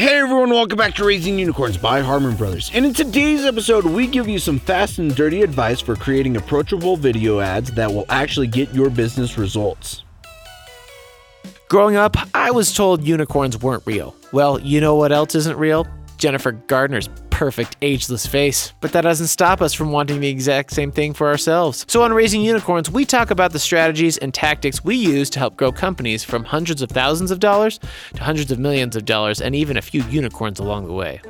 Hey everyone, welcome back to Raising Unicorns by Harmon Brothers. And in today's episode, we give you some fast and dirty advice for creating approachable video ads that will actually get your business results. Growing up, I was told unicorns weren't real. Well, you know what else isn't real? Jennifer Gardner's perfect ageless face. But that doesn't stop us from wanting the exact same thing for ourselves. So on Raising Unicorns, we talk about the strategies and tactics we use to help grow companies from hundreds of thousands of dollars to hundreds of millions of dollars and even a few unicorns along the way.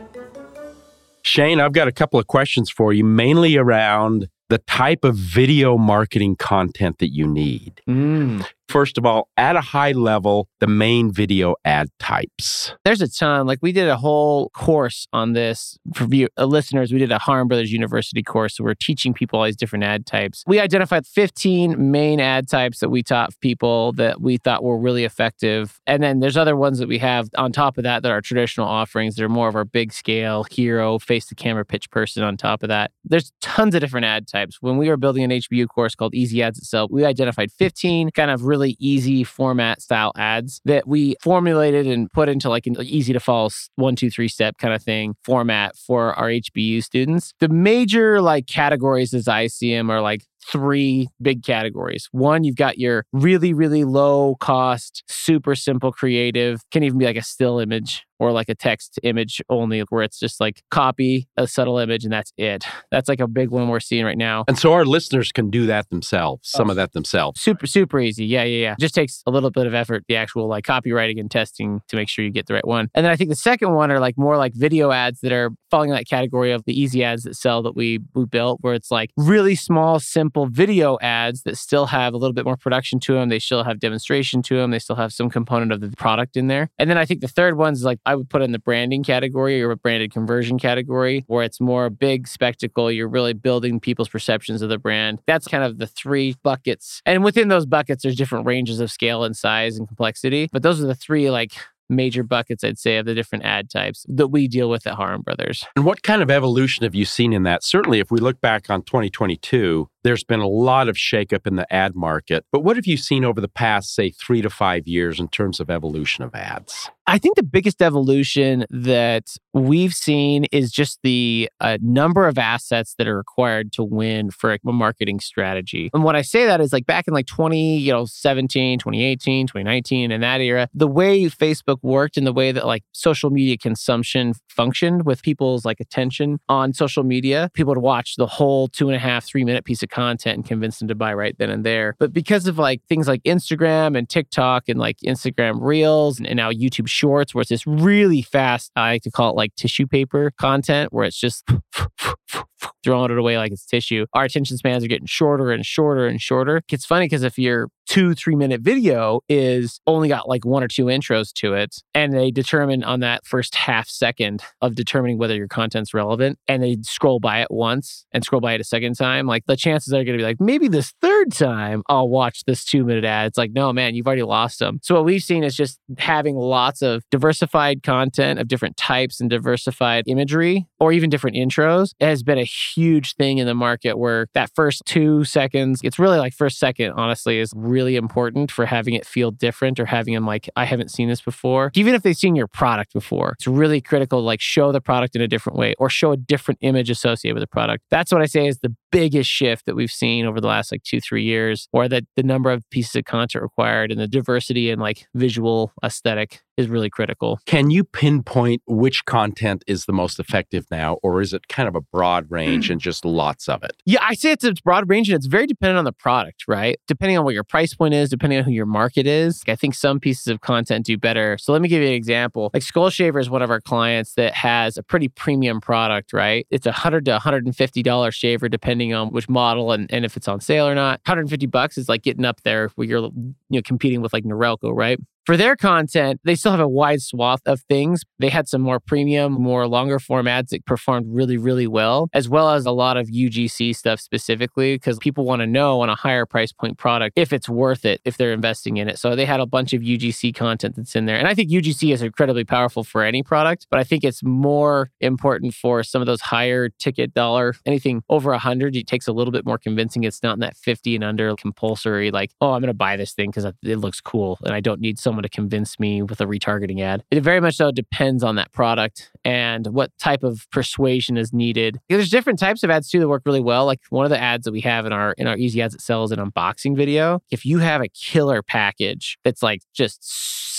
Shane, I've got a couple of questions for you, mainly around the type of video marketing content that you need. Mm. First of all, at a high level, the main video ad types. There's a ton. Like we did a whole course on this for view, uh, listeners. We did a Harmon Brothers University course. So we're teaching people all these different ad types. We identified 15 main ad types that we taught people that we thought were really effective. And then there's other ones that we have on top of that that are traditional offerings. They're more of our big scale hero, face the camera pitch person on top of that. There's tons of different ad types. When we were building an HBU course called Easy Ads That Sell, we identified 15 kind of really easy format style ads that we formulated and put into like an easy to follow one, two, three step kind of thing format for our HBU students. The major like categories as I see them are like three big categories. One, you've got your really, really low cost, super simple creative, can even be like a still image or like a text image only, where it's just like copy a subtle image and that's it. That's like a big one we're seeing right now. And so our listeners can do that themselves, some of oh, that themselves. Super, super easy. Yeah, yeah, yeah. Just takes a little bit of effort, the actual like copywriting and testing to make sure you get the right one. And then I think the second one are like more like video ads that are falling in that category of the easy ads that sell that we, we built, where it's like really small, simple video ads that still have a little bit more production to them. They still have demonstration to them. They still have some component of the product in there. And then I think the third one is like I would put in the branding category or a branded conversion category, where it's more a big spectacle. You're really building people's perceptions of the brand. That's kind of the three buckets. And within those buckets, there's different ranges of scale and size and complexity. But those are the three like major buckets, I'd say, of the different ad types that we deal with at Harmon Brothers. And what kind of evolution have you seen in that? Certainly, if we look back on 2022, there's been a lot of shakeup in the ad market. But what have you seen over the past, say, three to five years in terms of evolution of ads? I think the biggest evolution that we've seen is just the uh, number of assets that are required to win for a marketing strategy. And when I say that is like back in like 20, you know, 17, 2018, 2019 in that era, the way Facebook worked and the way that like social media consumption functioned with people's like attention on social media, people would watch the whole two and a half, three minute piece of content and convince them to buy right then and there. But because of like things like Instagram and TikTok and like Instagram Reels and, and now YouTube Shorts, where it's this really fast, I like to call it like tissue paper content, where it's just throwing it away like it's tissue. Our attention spans are getting shorter and shorter and shorter. It's funny because if your two, three minute video is only got like one or two intros to it, and they determine on that first half second of determining whether your content's relevant, and they scroll by it once and scroll by it a second time, like the chances are going to be like, maybe this third time I'll watch this two minute ad. It's like, no, man, you've already lost them. So what we've seen is just having lots of diversified content of different types and diversified imagery or even different intros has been a huge thing in the market where that first two seconds, it's really like first second, honestly, is really important for having it feel different or having them like, I haven't seen this before. Even if they've seen your product before, it's really critical to like show the product in a different way or show a different image associated with the product. That's what I say is the biggest shift that we've seen over the last like two, three years, or that the number of pieces of content required and the diversity and like visual aesthetic is really critical. Can you pinpoint which content is the most effective now, or is it kind of a broad range hmm. and just lots of it? Yeah, I say it's a broad range and it's very dependent on the product, right? Depending on what your price point is, depending on who your market is. I think some pieces of content do better. So let me give you an example. Like Skull Shaver is one of our clients that has a pretty premium product, right? It's a hundred to $150 shaver depending on which model and, and if it's on sale or not. 150 bucks is like getting up there where you're you know competing with like Norelco, right? For their content, they still have a wide swath of things. They had some more premium, more longer form ads that performed really, really well, as well as a lot of UGC stuff specifically, because people want to know on a higher price point product if it's worth it if they're investing in it. So they had a bunch of UGC content that's in there. And I think UGC is incredibly powerful for any product, but I think it's more important for some of those higher ticket dollar, anything over a 100, it takes a little bit more convincing. It's not in that 50 and under compulsory, like, oh, I'm going to buy this thing because it looks cool and I don't need someone someone to convince me with a retargeting ad. It very much so depends on that product and what type of persuasion is needed. There's different types of ads too that work really well. Like one of the ads that we have in our in our easy ads that sells an unboxing video. If you have a killer package that's like just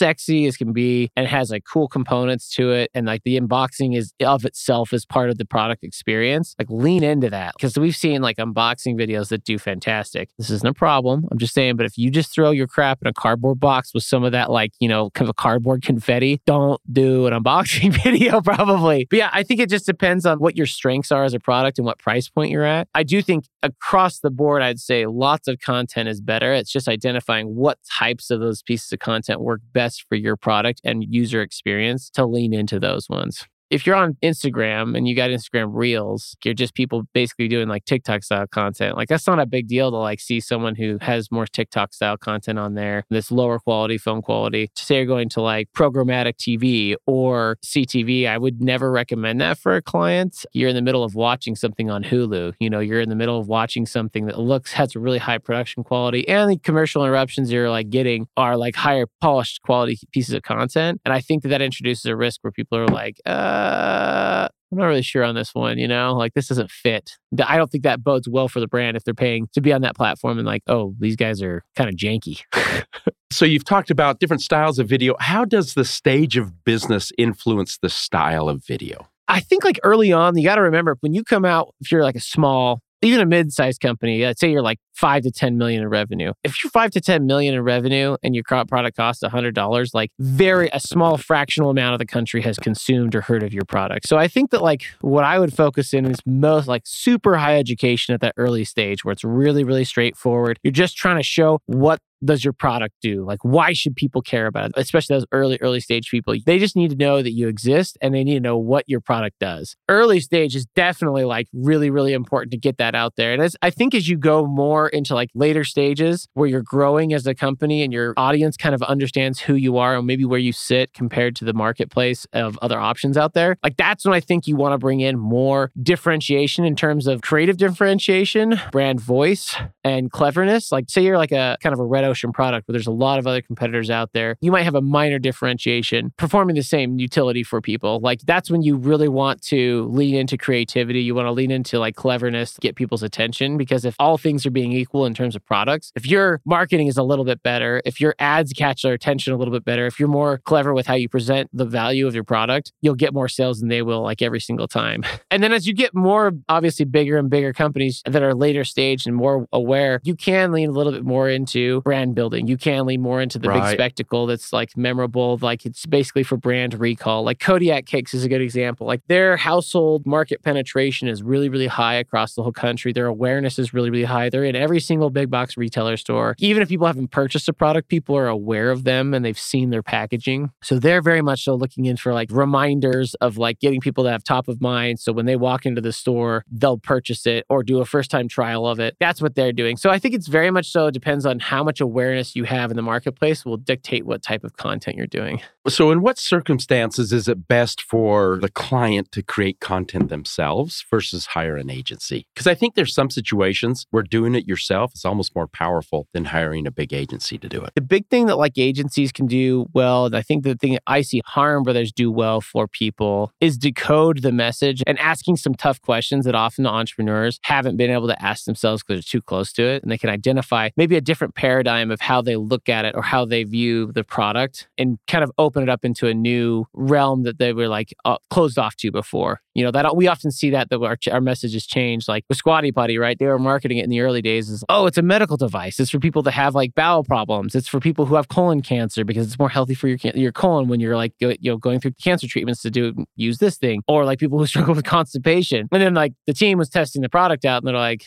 sexy as can be and has like cool components to it and like the unboxing is of itself as part of the product experience like lean into that. Because we've seen like unboxing videos that do fantastic. This isn't a problem. I'm just saying but if you just throw your crap in a cardboard box with some of that like you know kind of a cardboard confetti don't do an unboxing video probably. But yeah i think it just depends on what your strengths are as a product and what price point you're at. I do think across the board i'd say lots of content is better. It's just identifying what types of those pieces of content work best best for your product and user experience to lean into those ones if you're on Instagram and you got Instagram Reels, you're just people basically doing like TikTok style content. Like that's not a big deal to like see someone who has more TikTok style content on there, this lower quality phone quality. To say you're going to like programmatic TV or CTV, I would never recommend that for a client. You're in the middle of watching something on Hulu. You know, you're in the middle of watching something that looks has a really high production quality, and the commercial interruptions you're like getting are like higher polished quality pieces of content. And I think that that introduces a risk where people are like, uh uh, I'm not really sure on this one, you know, like this doesn't fit. I don't think that bodes well for the brand if they're paying to be on that platform and like, oh, these guys are kind of janky. so you've talked about different styles of video. How does the stage of business influence the style of video? I think like early on, you got to remember when you come out, if you're like a small even a mid-sized company, let's say you're like five to 10 million in revenue. If you're five to 10 million in revenue and your product costs $100, like very, a small fractional amount of the country has consumed or heard of your product. So I think that like what I would focus in is most like super high education at that early stage where it's really, really straightforward. You're just trying to show what does your product do? Like, why should people care about it? Especially those early, early stage people. They just need to know that you exist and they need to know what your product does. Early stage is definitely like really, really important to get that out there. And as I think as you go more into like later stages where you're growing as a company and your audience kind of understands who you are and maybe where you sit compared to the marketplace of other options out there, like that's when I think you want to bring in more differentiation in terms of creative differentiation, brand voice, and cleverness. Like, say you're like a kind of a red ocean product but there's a lot of other competitors out there, you might have a minor differentiation performing the same utility for people. Like that's when you really want to lean into creativity. You want to lean into like cleverness get people's attention because if all things are being equal in terms of products, if your marketing is a little bit better, if your ads catch their attention a little bit better, if you're more clever with how you present the value of your product, you'll get more sales than they will like every single time. And then as you get more obviously bigger and bigger companies that are later stage and more aware, you can lean a little bit more into brand brand building. You can lean more into the right. big spectacle that's like memorable. Like it's basically for brand recall. Like Kodiak Cakes is a good example. Like their household market penetration is really, really high across the whole country. Their awareness is really, really high. They're in every single big box retailer store. Even if people haven't purchased a product, people are aware of them and they've seen their packaging. So they're very much so looking in for like reminders of like getting people to have top of mind. So when they walk into the store, they'll purchase it or do a first time trial of it. That's what they're doing. So I think it's very much so it depends on how much awareness you have in the marketplace will dictate what type of content you're doing. So, in what circumstances is it best for the client to create content themselves versus hire an agency? Because I think there's some situations where doing it yourself is almost more powerful than hiring a big agency to do it. The big thing that like agencies can do well, and I think the thing I see Harmon Brothers do well for people is decode the message and asking some tough questions that often the entrepreneurs haven't been able to ask themselves because they're too close to it. And they can identify maybe a different paradigm paradigm of how they look at it or how they view the product and kind of open it up into a new realm that they were like uh, closed off to before. You know, that we often see that, that our, our messages change. Like with Squatty Potty, right? They were marketing it in the early days as, oh, it's a medical device. It's for people that have like bowel problems. It's for people who have colon cancer because it's more healthy for your, your colon when you're like, you know, going through cancer treatments to do, use this thing. Or like people who struggle with constipation. And then like the team was testing the product out and they're like,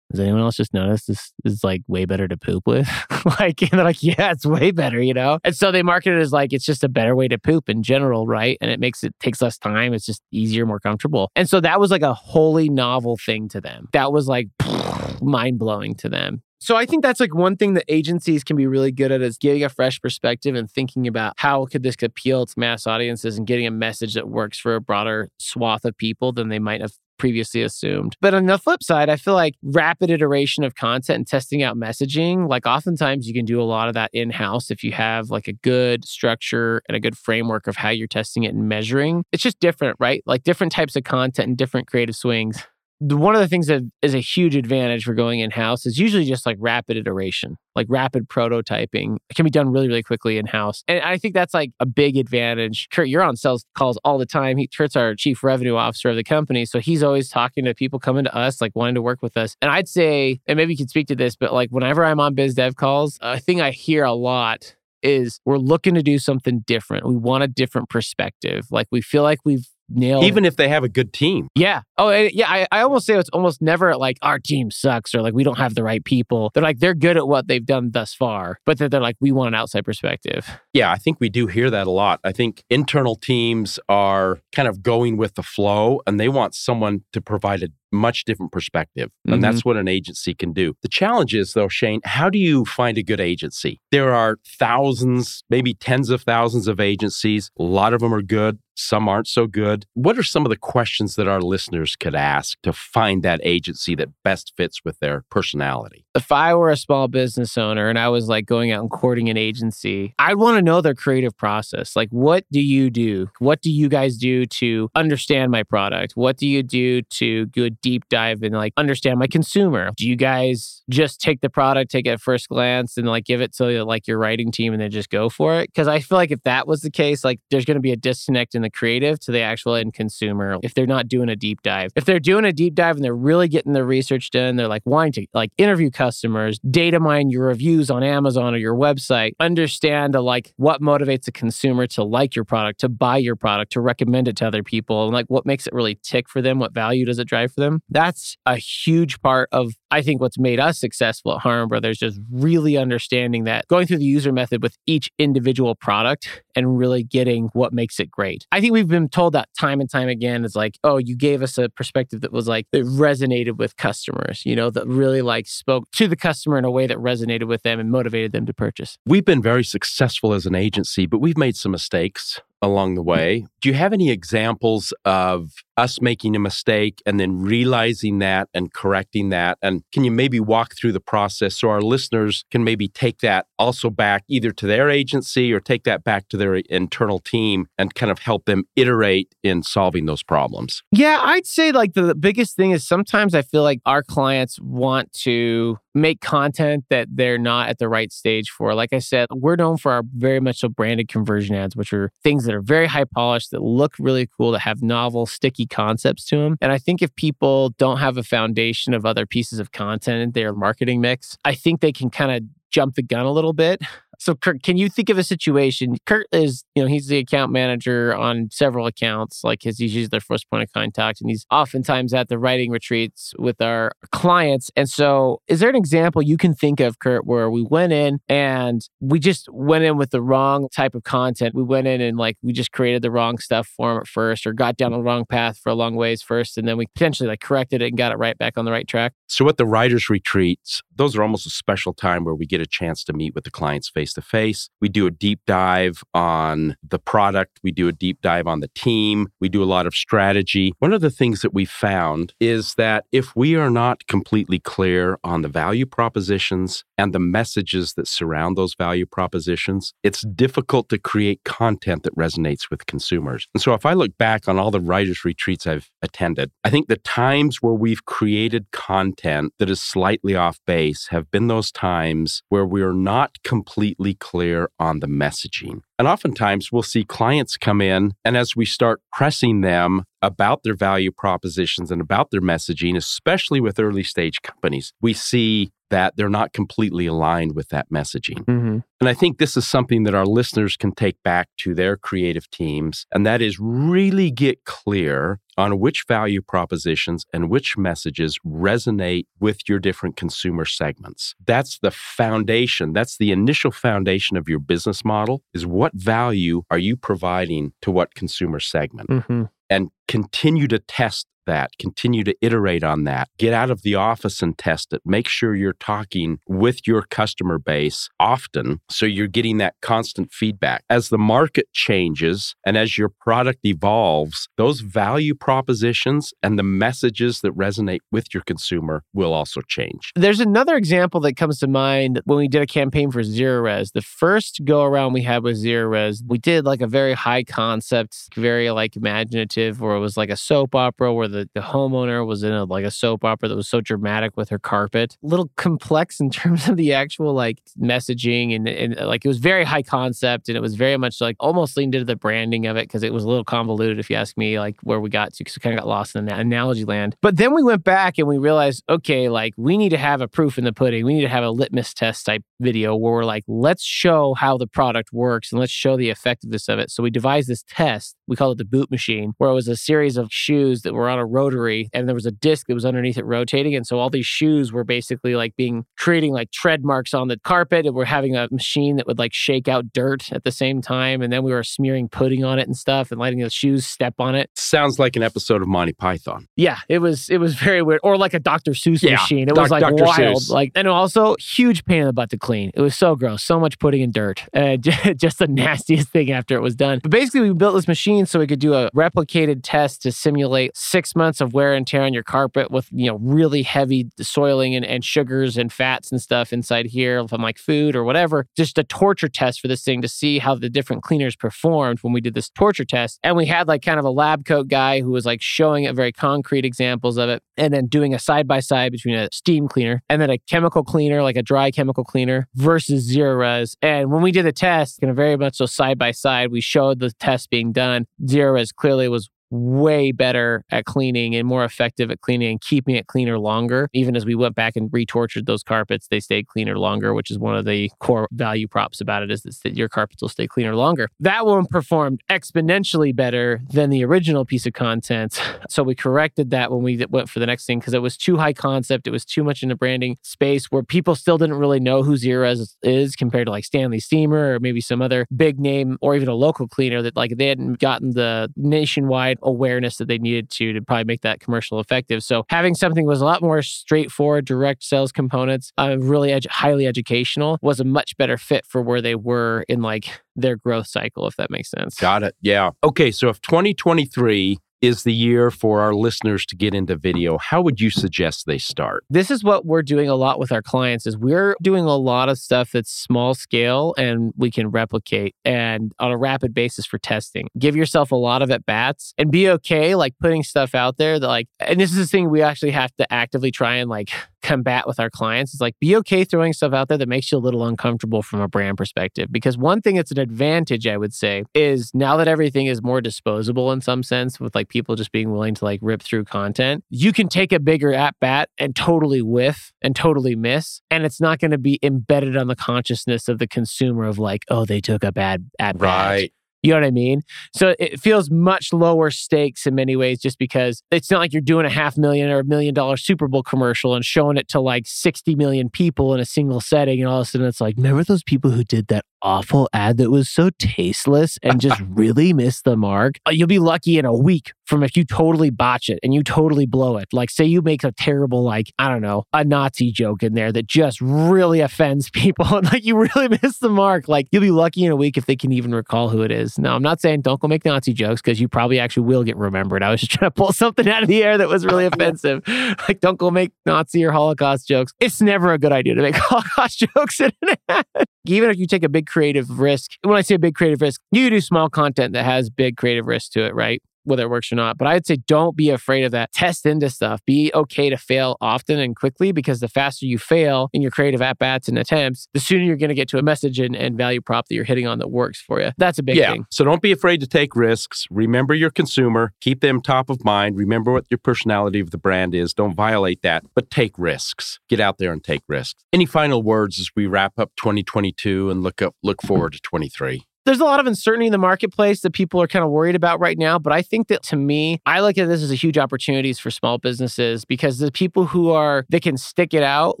does anyone else just notice this is like way better to poop with? like, and they're like, yeah, it's way better, you know? And so they market it as like, it's just a better way to poop in general, right? And it makes it takes less time. It's just easier, more comfortable. And so that was like a wholly novel thing to them. That was like mind blowing to them. So I think that's like one thing that agencies can be really good at is getting a fresh perspective and thinking about how could this appeal to mass audiences and getting a message that works for a broader swath of people than they might have previously assumed. But on the flip side, I feel like rapid iteration of content and testing out messaging, like oftentimes you can do a lot of that in house if you have like a good structure and a good framework of how you're testing it and measuring. It's just different, right? Like different types of content and different creative swings one of the things that is a huge advantage for going in house is usually just like rapid iteration, like rapid prototyping. It can be done really, really quickly in house. And I think that's like a big advantage. Kurt, you're on sales calls all the time. He, Kurt's our chief revenue officer of the company. So he's always talking to people coming to us, like wanting to work with us. And I'd say, and maybe you can speak to this, but like whenever I'm on biz dev calls, a thing I hear a lot is we're looking to do something different. We want a different perspective. Like we feel like we've nailed even if they have a good team. Yeah. Oh, yeah. I, I almost say it's almost never like our team sucks or like we don't have the right people. They're like they're good at what they've done thus far, but they're, they're like we want an outside perspective. Yeah, I think we do hear that a lot. I think internal teams are kind of going with the flow and they want someone to provide a much different perspective. And mm-hmm. that's what an agency can do. The challenge is, though, Shane, how do you find a good agency? There are thousands, maybe tens of thousands of agencies. A lot of them are good. Some aren't so good. What are some of the questions that our listeners could ask to find that agency that best fits with their personality? If I were a small business owner and I was like going out and courting an agency, I'd want to know their creative process. Like, what do you do? What do you guys do to understand my product? What do you do to a deep dive and like understand my consumer? Do you guys just take the product, take it at first glance, and like give it to like your writing team and then just go for it? Because I feel like if that was the case, like there's going to be a disconnect in the creative to the actual end consumer if they're not doing a deep dive. If they're doing a deep dive and they're really getting their research done, they're like wanting to like interview customers, data mine your reviews on Amazon or your website, understand like what motivates a consumer to like your product, to buy your product, to recommend it to other people, and like what makes it really tick for them, what value does it drive for them that's a huge part of, I think, what's made us successful at Harmon Brothers, just really understanding that going through the user method with each individual product and really getting what makes it great. I think we've been told that time and time again. It's like, oh, you gave us a perspective that was like, that resonated with customers, you know, that really like spoke to the customer in a way that resonated with them and motivated them to purchase. We've been very successful as an agency, but we've made some mistakes along the mm-hmm. way. Do you have any examples of us making a mistake and then realizing that and correcting that? And can you maybe walk through the process so our listeners can maybe take that also back either to their agency or take that back to their internal team and kind of help them iterate in solving those problems? Yeah, I'd say like the biggest thing is sometimes I feel like our clients want to make content that they're not at the right stage for. Like I said, we're known for our very much so branded conversion ads, which are things that are very high polished, that look really cool, that have novel, sticky concepts to them. And I think if people don't have a foundation of other pieces of content in their marketing mix, I think they can kind of jump the gun a little bit so, Kurt, can you think of a situation? Kurt is, you know, he's the account manager on several accounts. Like his, he's usually their first point of contact, and he's oftentimes at the writing retreats with our clients. And so, is there an example you can think of, Kurt, where we went in and we just went in with the wrong type of content? We went in and like we just created the wrong stuff for him at first, or got down the wrong path for a long ways first, and then we potentially like corrected it and got it right back on the right track. So, at the writers' retreats, those are almost a special time where we get a chance to meet with the clients face to face. We do a deep dive on the product, we do a deep dive on the team, we do a lot of strategy. One of the things that we found is that if we are not completely clear on the value propositions and the messages that surround those value propositions, it's difficult to create content that resonates with consumers. And so if I look back on all the writers' retreats I've attended, I think the times where we've created content that is slightly off base have been those times where we're not completely clear on the messaging. And oftentimes we'll see clients come in, and as we start pressing them about their value propositions and about their messaging, especially with early stage companies, we see that they're not completely aligned with that messaging. Mm-hmm. And I think this is something that our listeners can take back to their creative teams, and that is really get clear on which value propositions and which messages resonate with your different consumer segments. That's the foundation, that's the initial foundation of your business model is what value are you providing to what consumer segment? Mm-hmm. And continue to test that, continue to iterate on that, get out of the office and test it. Make sure you're talking with your customer base often so you're getting that constant feedback. As the market changes and as your product evolves, those value propositions and the messages that resonate with your consumer will also change. There's another example that comes to mind when we did a campaign for Zerorez. The first go around we had with Zerorez, we did like a very high concept, very like imaginative, where it was like a soap opera where the, the homeowner was in a like a soap opera that was so dramatic with her carpet. A little complex in terms of the actual like messaging and, and uh, like it was very high concept and it was very much like almost leaned into the branding of it because it was a little convoluted if you ask me, like where we got to because we kind of got lost in the analogy land. But then we went back and we realized, okay, like we need to have a proof in the pudding. We need to have a litmus test type video where we're like, let's show how the product works and let's show the effectiveness of it. So we devised this test. We called it the boot machine, where it was a series of shoes that were on a rotary and there was a disc that was underneath it rotating. And so all these shoes were basically like being creating like tread marks on the carpet. And we're having a machine that would like shake out dirt at the same time. And then we were smearing pudding on it and stuff and letting the shoes step on it. Sounds like an episode of Monty Python. Yeah, it was it was very weird. Or like a Dr. Seuss Yeah, machine. It Doc- was like Dr. wild. Seuss. Like and also huge pain in the butt to clean. It was so gross. So much pudding and dirt. Uh, just the nastiest thing after it was done. But basically we built this machine so we could do a replicated test to simulate six months of wear and tear on your carpet with you know really heavy soiling and, and sugars and fats and stuff inside here from like food or whatever. Just a torture test for this thing to see how the different cleaners performed when we did this torture test. And we had like kind of a lab coat guy who was like showing very concrete examples of it and then doing a side by side between a steam cleaner and then a chemical cleaner, like a dry chemical cleaner versus Zerorez. And when we did the test, of very much so side by side, we showed the test being done. Zerorez clearly was way better at cleaning and more effective at cleaning and keeping it cleaner longer. Even as we went back and retortured those carpets, they stayed cleaner longer, which is one of the core value props about it is that your carpets will stay cleaner longer. That one performed exponentially better than the original piece of content. So we corrected that when we went for the next thing because it was too high concept. It was too much in the branding space where people still didn't really know who Zero is compared to like Stanley Steamer or maybe some other big name or even a local cleaner that like they hadn't gotten the nationwide awareness that they needed to to probably make that commercial effective. So having something was a lot more straightforward, direct sales components, uh, really edu- highly educational, was a much better fit for where they were in like their growth cycle, if that makes sense. Got it. Yeah. Okay. So if 2023 is the year for our listeners to get into video, how would you suggest they start? this is what we're doing a lot with our clients is we're doing a lot of stuff that's small scale and we can replicate and on a rapid basis for testing give yourself a lot of at bats and be okay like putting stuff out there that like and this is the thing we actually have to actively try and like combat with our clients is like be okay throwing stuff out there that makes you a little uncomfortable from a brand perspective. Because one thing that's an advantage i would say is now that everything is more disposable in some sense with like people just being willing to like rip through content you can take a bigger at bat and totally whiff and totally miss. And it's not going to be embedded on the consciousness of the consumer of like oh they took a bad at bat you know what I mean? So it feels much lower stakes in many ways just because it's not like you're doing a half million or a million dollar Super Bowl commercial and showing it to like 60 million people in a single setting. And all of a sudden it's like, remember those people who did that awful ad that was so tasteless and just really missed the mark? Uh, You'll be lucky in a week from if you totally botch it and you totally blow it. Like, say you make a terrible, like, I don't know, a Nazi joke in there that just really offends people and like you really miss the mark. Like, you'll be lucky in a week if they can even recall who it is. Now, I'm not saying don't go make Nazi jokes because you probably actually will get remembered. I was just trying to pull something out of the air that was really offensive. Like, don't go make Nazi or Holocaust jokes. It's never a good idea to make Holocaust jokes in an ad. Even if you take a big creative risk, when I say a big creative risk, you do small content that has big creative risk to it, right? Whether it works or not. But I'd say don't be afraid of that. Test into stuff. Be okay to fail often and quickly because the faster you fail in your creative at bats and attempts, the sooner you're going to get to a message and, and value prop that you're hitting on that works for you. That's a big yeah. thing. So don't be afraid to take risks. Remember your consumer. Keep them top of mind. Remember what your personality of the brand is. Don't violate that, but take risks. Get out there and take risks. Any final words as we wrap up 2022 and look up look forward to 23? There's a lot of uncertainty in the marketplace that people are kind of worried about right now. But I think that to me, I look at this as a huge opportunities for small businesses because the people who are they can stick it out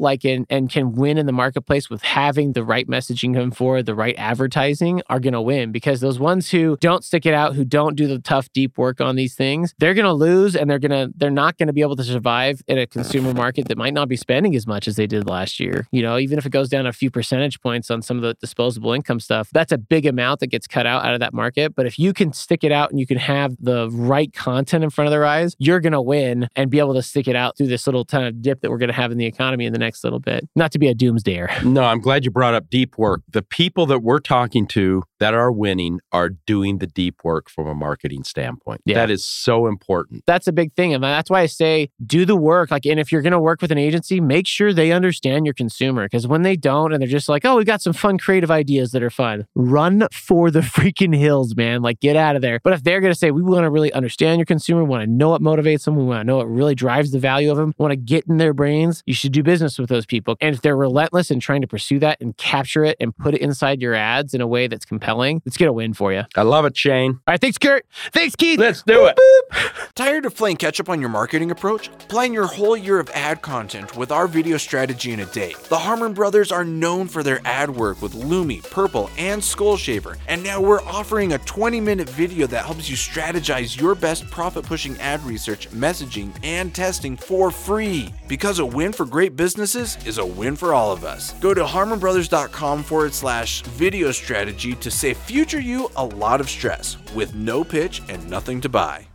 like and, and can win in the marketplace with having the right messaging come forward, the right advertising are gonna win because those ones who don't stick it out, who don't do the tough, deep work on these things, they're gonna lose and they're gonna they're not gonna be able to survive in a consumer market that might not be spending as much as they did last year. You know, even if it goes down a few percentage points on some of the disposable income stuff, that's a big amount that gets cut out out of that market. But if you can stick it out and you can have the right content in front of their eyes, you're going to win and be able to stick it out through this little kind of dip that we're going to have in the economy in the next little bit. Not to be a doomsdayer. No, I'm glad you brought up deep work. The people that we're talking to that are winning are doing the deep work from a marketing standpoint. Yeah. That is so important. That's a big thing. And that's why I say do the work. Like, and if you're going to work with an agency, make sure they understand your consumer. Because when they don't and they're just like, oh, we've got some fun creative ideas that are fun, run for the freaking hills, man. Like, get out of there. But if they're going to say, we want to really understand your consumer, want to know what motivates them, we want to know what really drives the value of them, want to get in their brains, you should do business with those people. And if they're relentless in trying to pursue that and capture it and put it inside your ads in a way that's compelling, it's going to win for you. I love it, Shane. All right. Thanks, Kurt. Thanks, Keith. Let's do it. Boop. Tired of playing catch up on your marketing approach? Plan your whole year of ad content with our video strategy in a day. The Harmon brothers are known for their ad work with Lumi, Purple, and Skullshaver, and now we're offering a 20 minute video that helps you strategize your best profit pushing ad research, messaging, and testing for free. Because a win for great businesses is a win for all of us. Go to harmonbrothers.com forward slash video strategy to save future you a lot of stress with no pitch and nothing to buy.